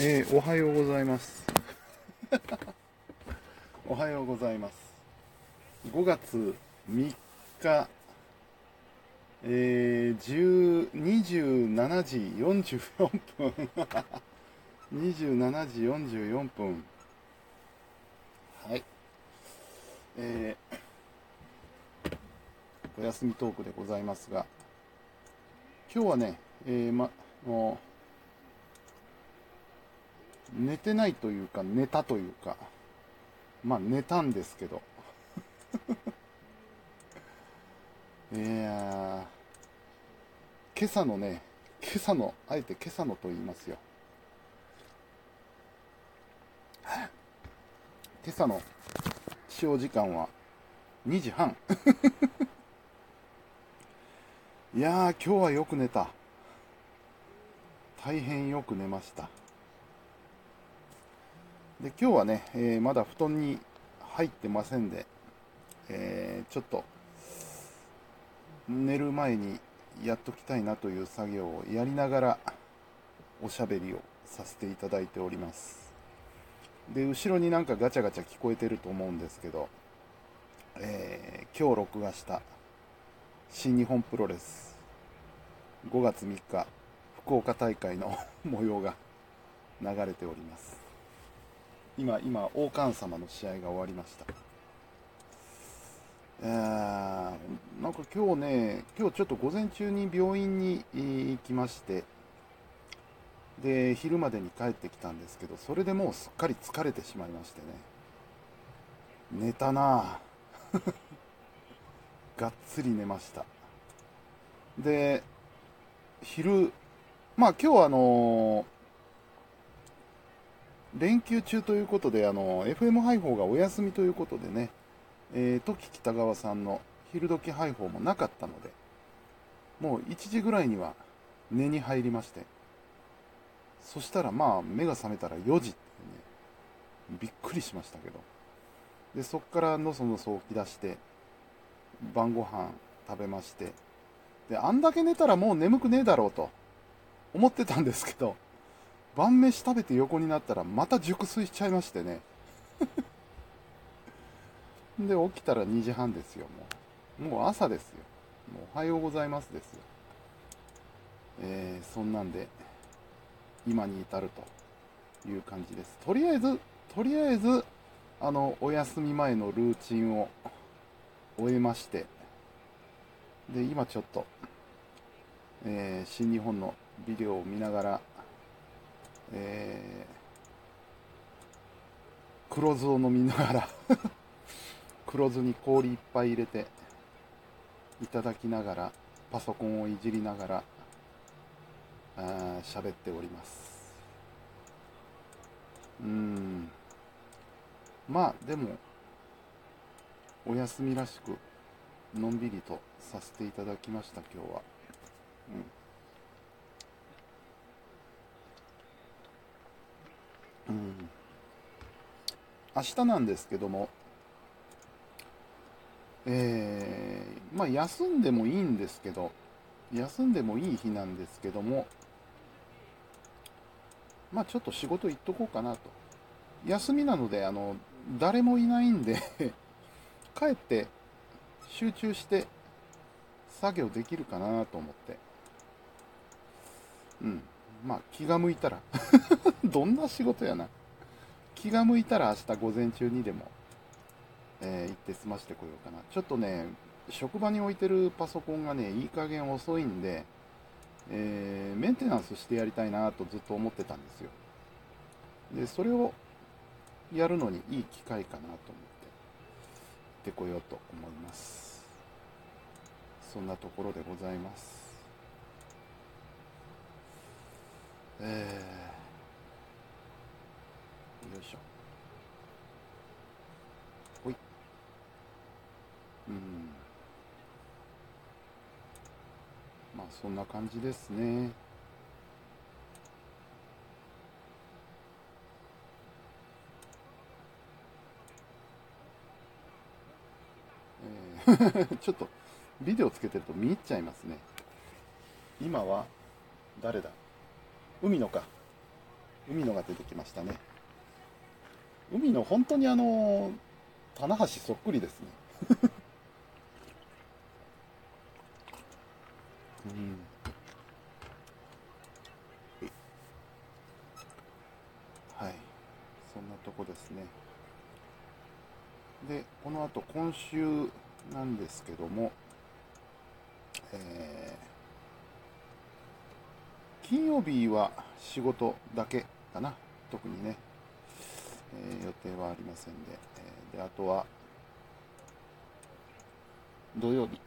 えー、おはようございます。おはようございます。5月3日、えー、27時44分。27時44分。はい。えー、お休みトークでございますが、今日はね、えー、ま、もう、寝てないというか、寝たというか、まあ寝たんですけど。いやー、今朝のね、今朝の、あえて今朝のと言いますよ。今朝の起床時間は2時半。いやー、今日はよく寝た。大変よく寝ました。で、今日はね、えーまだ布団に入ってませんで、えーちょっと、寝る前にやっときたいなという作業をやりながら、おしゃべりをさせていただいております。で、後ろになんかガチャガチャ聞こえてると思うんですけど、えー今日録画した新日本プロレス5月3日福岡大会の 模様が流れております今今王冠様の試合が終わりました。えーなんか今日ね今日ちょっと午前中に病院に行きましてで昼までに帰ってきたんですけどそれでもうすっかり疲れてしまいましてね。寝たなぁ。がっつり寝ました。で昼まあ今日はあの連休中ということであの FM 配報がお休みということでね、えー、時北川さんの昼時配報もなかったのでもう1時ぐらいには寝に入りましてそしたらまあ目が覚めたら4時ってねびっくりしましたけど。でそこからのそのそ起き出して晩ご飯食べましてであんだけ寝たらもう眠くねえだろうと思ってたんですけど晩飯食べて横になったらまた熟睡しちゃいましてね。で起きたら2時半ですよもう。もう朝ですよ。もうおはようございますですよ。えー、そんなんで今に至るという感じです。とりあえずとりあえずあのお休み前のルーチンを終えましてで今ちょっと、えー新日本のビデオを見ながら、えー黒酢を飲みながら 黒酢に氷いっぱい入れていただきながらパソコンをいじりながらあー喋っております。うん。まあでもお休みらしくのんびりとさせていただきました今日は。うん、うん、明日なんですけどもえーまあ休んでもいいんですけど休んでもいい日なんですけどもまあちょっと仕事行っとこうかなと。休みなのであの誰もいないんで 帰って集中して作業できるかなと思って。うん。まあ気が向いたら。どんな仕事やな。気が向いたら明日午前中にでも、えー行って済ましてこようかな。ちょっとね職場に置いてるパソコンがねいい加減遅いんで、えーメンテナンスしてやりたいなとずっと思ってたんですよ。でそれをやるのにいい機会かなと思って行ってこようと思います。そんなところでございます。えー、よいしょ。ほい。うん。まあそんな感じですね。えー。ちょっとビデオつけてると見入っちゃいますね。今は誰だ？海野か。海のが出てきましたね。海の本当にあの棚橋そっくりですね。うん。はい。そんなとこですね。でこの後今週なんですけどもえー、金曜日は仕事だけかな。特にね、えー、予定はありませんで、えー、であとは土曜日。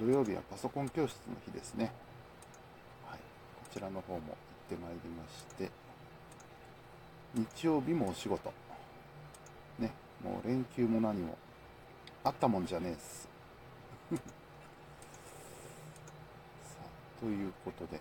土曜日はパソコン教室の日ですね、はい、こちらの方も行ってまいりまして。日曜日もお仕事。ね。もう連休も何もあったもんじゃねえっす。ということで、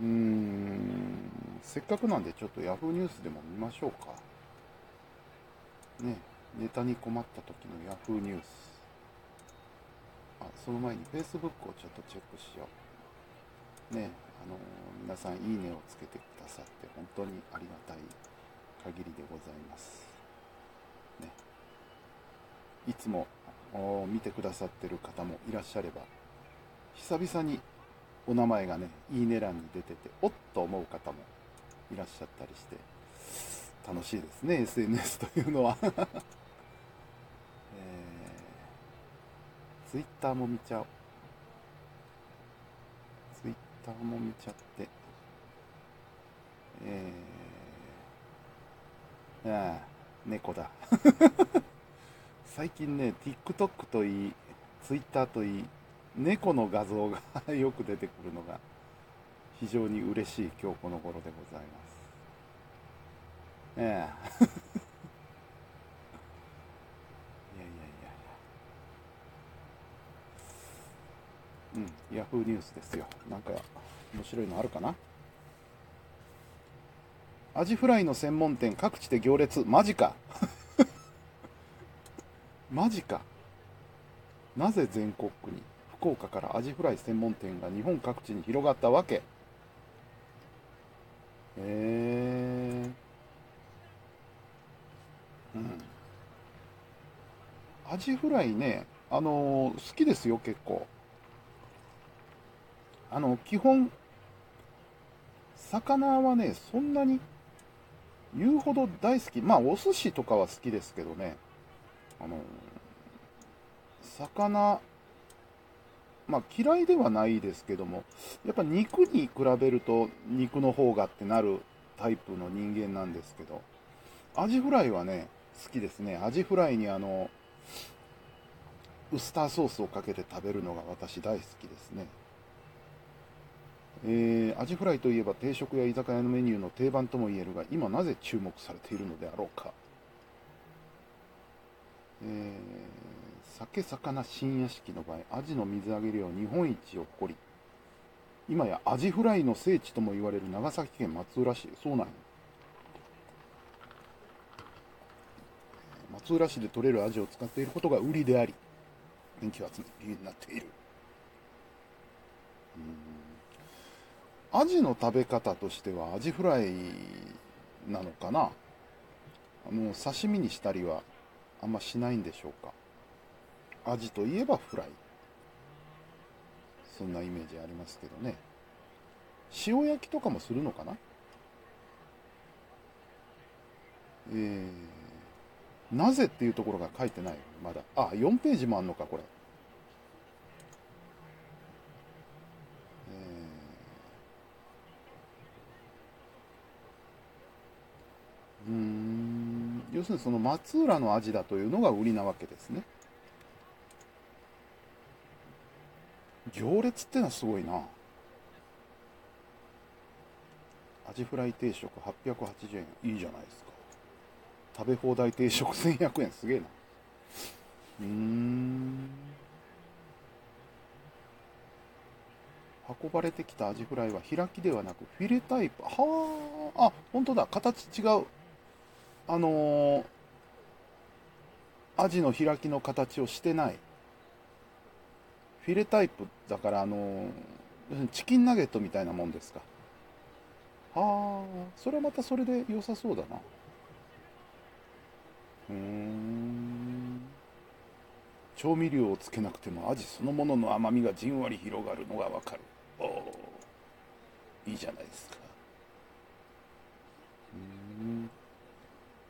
うーん、せっかくなんでちょっと Yahoo ニュースでも見ましょうか。ね、ネタに困った時の Yahoo ニュース。あ、その前に Facebook をちょっとチェックしよう。ね、あの、皆さんいいねをつけてくださって本当にありがたい限りでございます。ね、いつも見てくださってる方もいらっしゃれば、久々にお名前がね、いいね欄に出てて、おっと思う方もいらっしゃったりして、楽しいですね、SNS というのは えー、Twitter も見ちゃおう。Twitter も見ちゃって、えー、ああ、猫だ。最近ね、TikTok といい、Twitter といい、猫の画像がよく出てくるのが非常に嬉しい今日この頃でございます。ええ。いやいやいやいや。うん、ヤフーニュースですよ。なんか面白いのあるかな？アジフライの専門店各地で行列、マジか マジかなぜ全国区に？福岡からアジフライ専門店が日本各地に広がったわけへ。え、うん。アジフライね、あのー、好きですよ、結構。あの、基本、魚はね、そんなに言うほど大好き。まあ、お寿司とかは好きですけどね。あのー、魚、まあ嫌いではないですけども、やっぱ肉に比べると肉の方がってなるタイプの人間なんですけど、アジフライはね、好きですね。アジフライにあの、ウスターソースをかけて食べるのが私大好きですね。えー、アジフライといえば定食や居酒屋のメニューの定番とも言えるが、今なぜ注目されているのであろうか。えー酒魚新屋敷の場合、アジの水揚げ量日本一を誇り、今やアジフライの聖地とも言われる長崎県松浦市、そうなんや。松浦市で取れるアジを使っていることが売りであり、人気を集める理由になっているうん。アジの食べ方としてはアジフライなのかな？あの刺身にしたりはあんましないんでしょうか？アジといえばフライ。そんなイメージありますけどね。塩焼きとかもするのかな？えー、なぜっていうところが書いてない。まだ。あ、4ページもあんのか、これ。えー、うん、要するにその松浦の味だというのが売りなわけですね。行列ってのはすごいな。アジフライ定食880円。いいじゃないですか。食べ放題定食1100円。すげえな。うん。運ばれてきたアジフライは開きではなくフィレタイプ。はあ、あ、本当だ。形違う。あのー、アジの開きの形をしてない。フィレタイプだから、あの、チキンナゲットみたいなもんですか。ああそれはまたそれで良さそうだな。うん。調味料をつけなくても味そのものの甘みがじんわり広がるのがわかる。おおいいじゃないですか。うん。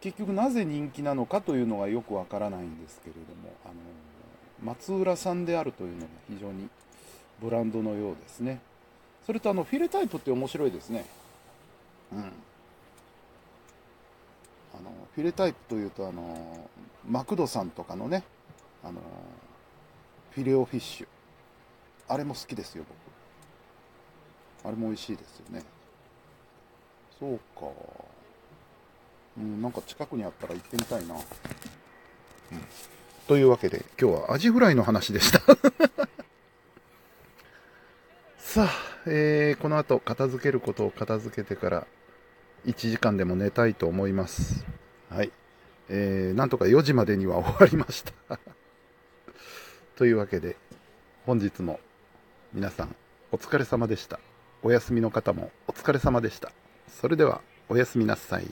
結局なぜ人気なのかというのがよくわからないんですけれどもあの松浦さんであるというのが非常にブランドのようですね。それとあのフィレタイプって面白いですね。うん。あのフィレタイプというとあのマクドさんとかのねあのフィレオフィッシュ。あれも好きですよ僕。あれも美味しいですよね。そうか。うんなんか近くにあったら行ってみたいな、うん、というわけで今日はアジフライの話でした。さあ、えー、この後片付けることを片付けてから1時間でも寝たいと思います。はい。えー、なんとか4時までには終わりました。というわけで本日も皆さんお疲れ様でした。お休みの方もお疲れ様でした。それではおやすみなさい